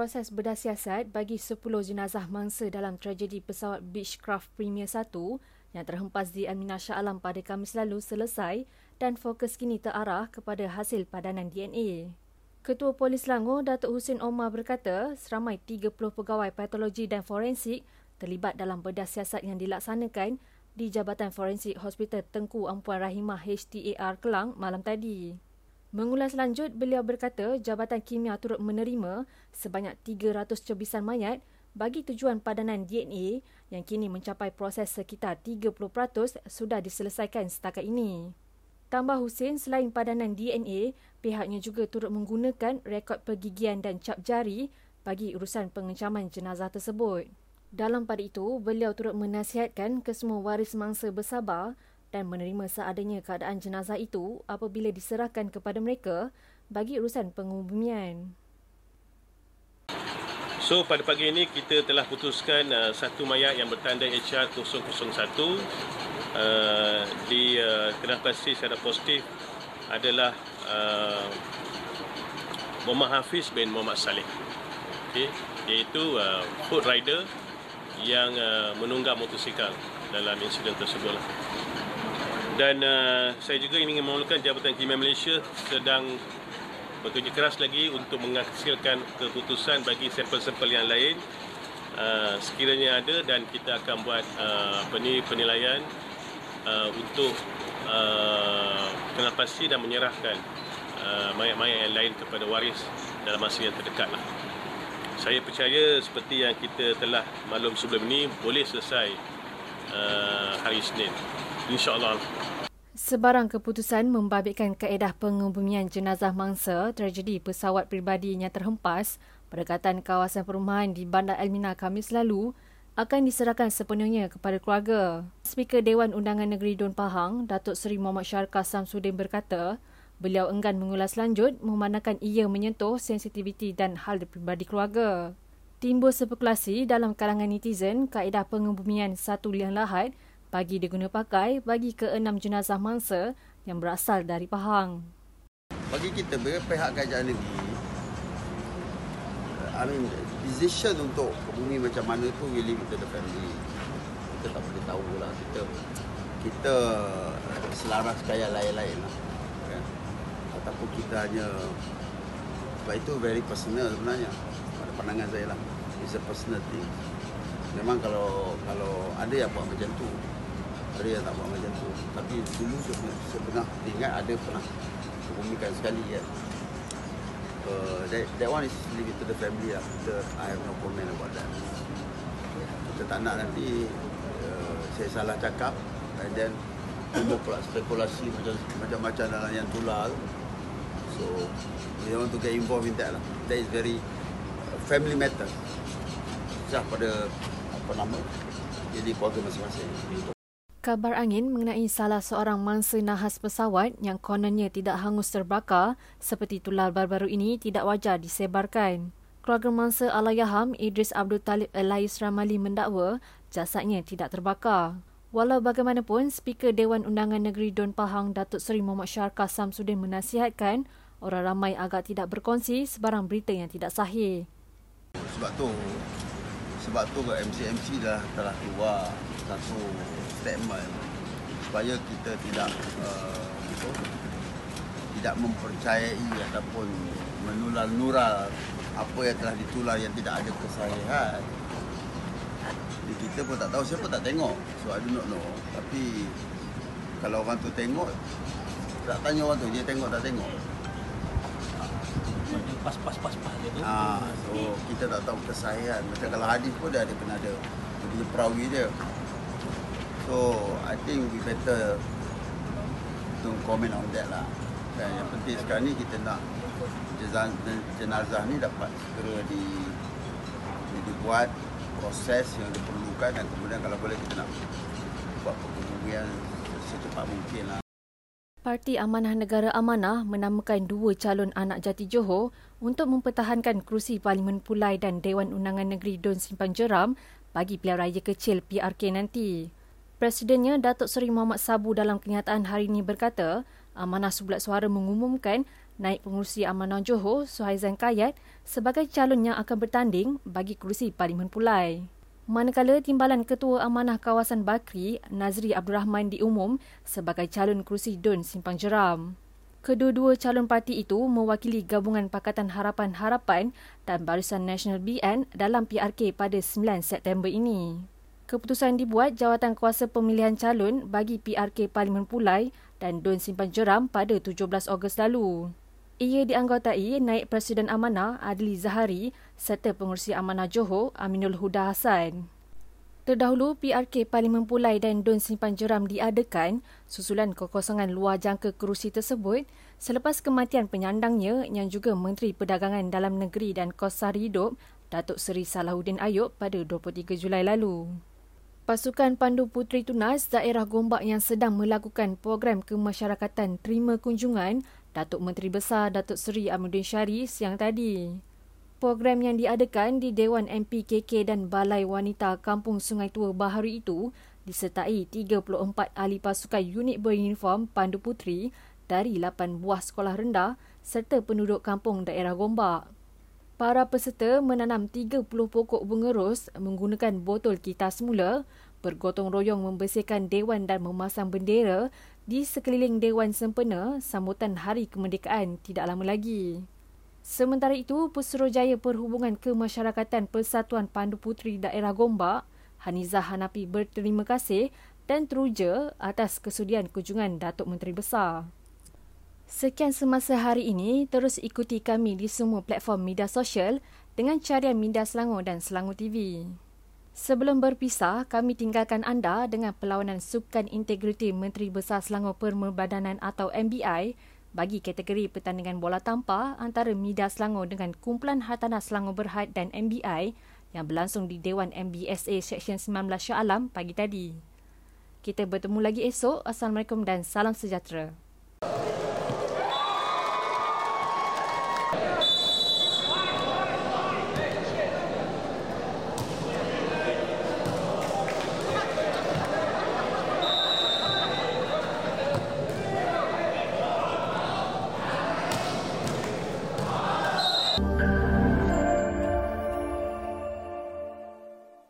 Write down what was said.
proses bedah siasat bagi 10 jenazah mangsa dalam tragedi pesawat Beechcraft Premier 1 yang terhempas di Aminah Shah Alam pada Khamis lalu selesai dan fokus kini terarah kepada hasil padanan DNA. Ketua Polis Selangor, Datuk Husin Omar berkata, seramai 30 pegawai patologi dan forensik terlibat dalam bedah siasat yang dilaksanakan di Jabatan Forensik Hospital Tengku Ampuan Rahimah HTAR Kelang malam tadi. Mengulas lanjut, beliau berkata Jabatan Kimia turut menerima sebanyak 300 cebisan mayat bagi tujuan padanan DNA yang kini mencapai proses sekitar 30% sudah diselesaikan setakat ini. Tambah Hussein, selain padanan DNA, pihaknya juga turut menggunakan rekod pergigian dan cap jari bagi urusan pengencaman jenazah tersebut. Dalam pada itu, beliau turut menasihatkan ke semua waris mangsa bersabar dan menerima seadanya keadaan jenazah itu apabila diserahkan kepada mereka bagi urusan pengubumian. So pada pagi ini kita telah putuskan uh, satu mayat yang bertanda HR 001 uh, di uh, kenapasi secara positif adalah uh, Muhammad Hafiz bin Muhammad Saleh. Okay. Iaitu uh, food rider yang uh, menunggang motosikal dalam insiden tersebut. Lah dan uh, saya juga ingin memaklumkan Jabatan Kimia Malaysia sedang bekerja keras lagi untuk menghasilkan keputusan bagi sampel-sampel yang lain uh, sekiranya ada dan kita akan buat uh, penilaian uh, untuk uh, kenapasi dan menyerahkan uh, mayat-mayat yang lain kepada waris dalam masa yang terdekat lah. Saya percaya seperti yang kita telah maklum sebelum ini boleh selesai uh, hari Isnin. InsyaAllah. Sebarang keputusan membabitkan kaedah pengubumian jenazah mangsa tragedi pesawat peribadi yang terhempas berdekatan kawasan perumahan di Bandar Elmina Kamis lalu akan diserahkan sepenuhnya kepada keluarga. Speaker Dewan Undangan Negeri Don Pahang, Datuk Seri Muhammad Syarkah Samsudin berkata, beliau enggan mengulas lanjut memandangkan ia menyentuh sensitiviti dan hal pribadi keluarga. Timbul spekulasi dalam kalangan netizen kaedah pengubumian satu liang lahat bagi diguna pakai bagi keenam jenazah mangsa yang berasal dari Pahang. Bagi kita pihak kerajaan negeri, I mean, decision untuk bumi macam mana tu it to the family. Kita tak boleh tahu lah. Kita, kita selaras kaya lain-lain lah. Kan? Ataupun kita hanya, sebab itu very personal sebenarnya. Pandangan saya lah. It's a personal thing. Memang kalau kalau ada yang buat macam tu, ada yang tak buat macam tu tapi dulu saya pernah ingat ada pernah kebumikan sekali ya uh, that, that one is it to the family lah. Kita, I have no comment about that. Kita tak nak nanti uh, saya salah cakap and then timbul pula spekulasi macam macam-macam dalam yang tular so we want to get involved in that lah. That is very family matter sah pada apa nama jadi keluarga masing-masing Kabar angin mengenai salah seorang mangsa nahas pesawat yang kononnya tidak hangus terbakar seperti tular baru-baru ini tidak wajar disebarkan. Keluarga mangsa Alayaham Idris Abdul Talib Elais Ramali mendakwa jasadnya tidak terbakar. Walau bagaimanapun, Speaker Dewan Undangan Negeri Don Pahang Datuk Seri Muhammad Syarkah Samsudin menasihatkan orang ramai agak tidak berkongsi sebarang berita yang tidak sahih. Sebab tu, sebab tu MC-MC dah telah keluar satu statement supaya kita tidak uh, tidak mempercayai ataupun menular-nural apa yang telah ditular yang tidak ada kesahihan. Jadi kita pun tak tahu siapa tak tengok. So I do not know. Tapi kalau orang tu tengok tak tanya orang tu dia tengok tak tengok. Pas pas pas pas Ah, so kita tak tahu kesahihan. Macam kalau hadis pun dia ada kena ada dia perawi dia. So I think we better don't comment on that lah. Dan yang penting sekarang ni kita nak jenazah ni dapat segera di, di dibuat proses yang diperlukan dan kemudian kalau boleh kita nak buat penguburan secepat mungkin lah. Parti Amanah Negara Amanah menamakan dua calon anak jati Johor untuk mempertahankan kerusi Parlimen Pulai dan Dewan Undangan Negeri Don Simpan Jeram bagi pilihan raya kecil PRK nanti. Presidennya Datuk Seri Muhammad Sabu dalam kenyataan hari ini berkata, Amanah Subulat Suara mengumumkan naik pengurusi Amanah Johor Suhaizan Kayat sebagai calon yang akan bertanding bagi kerusi Parlimen Pulai. Manakala Timbalan Ketua Amanah Kawasan Bakri Nazri Abdul Rahman diumum sebagai calon kerusi Dun Simpang Jeram. Kedua-dua calon parti itu mewakili Gabungan Pakatan Harapan-Harapan dan Barisan Nasional BN dalam PRK pada 9 September ini. Keputusan dibuat Jawatan Kuasa Pemilihan Calon bagi PRK Parlimen Pulai dan Dun Simpan Jeram pada 17 Ogos lalu. Ia dianggotai Naib Presiden Amanah Adli Zahari serta Pengurusi Amanah Johor Aminul Huda Hassan. Terdahulu, PRK Parlimen Pulai dan Dun Simpan Jeram diadakan susulan kekosongan luar jangka kerusi tersebut selepas kematian penyandangnya yang juga Menteri Perdagangan Dalam Negeri dan Kos Sari Hidup Datuk Seri Salahuddin Ayub pada 23 Julai lalu. Pasukan Pandu Puteri Tunas daerah Gombak yang sedang melakukan program kemasyarakatan terima kunjungan Datuk Menteri Besar Datuk Seri Amuddin Syari siang tadi. Program yang diadakan di Dewan MPKK dan Balai Wanita Kampung Sungai Tua Baharu itu disertai 34 ahli pasukan unit beruniform Pandu Puteri dari 8 buah sekolah rendah serta penduduk kampung daerah Gombak. Para peserta menanam 30 pokok bunga ros menggunakan botol kitas semula, bergotong royong membersihkan dewan dan memasang bendera di sekeliling Dewan Sempena sambutan Hari Kemerdekaan tidak lama lagi. Sementara itu, Pusuruhjaya Perhubungan Kemasyarakatan Persatuan Pandu Puteri Daerah Gombak, Hanizah Hanapi berterima kasih dan teruja atas kesudian kunjungan Datuk Menteri Besar. Sekian semasa hari ini, terus ikuti kami di semua platform media sosial dengan carian Minda Selangor dan Selangor TV. Sebelum berpisah, kami tinggalkan anda dengan perlawanan Sukan Integriti Menteri Besar Selangor Permebadanan atau MBI bagi kategori pertandingan bola tampar antara Mida Selangor dengan Kumpulan Hartanah Selangor Berhad dan MBI yang berlangsung di Dewan MBSA Seksyen 19 Shah Alam pagi tadi. Kita bertemu lagi esok. Assalamualaikum dan salam sejahtera.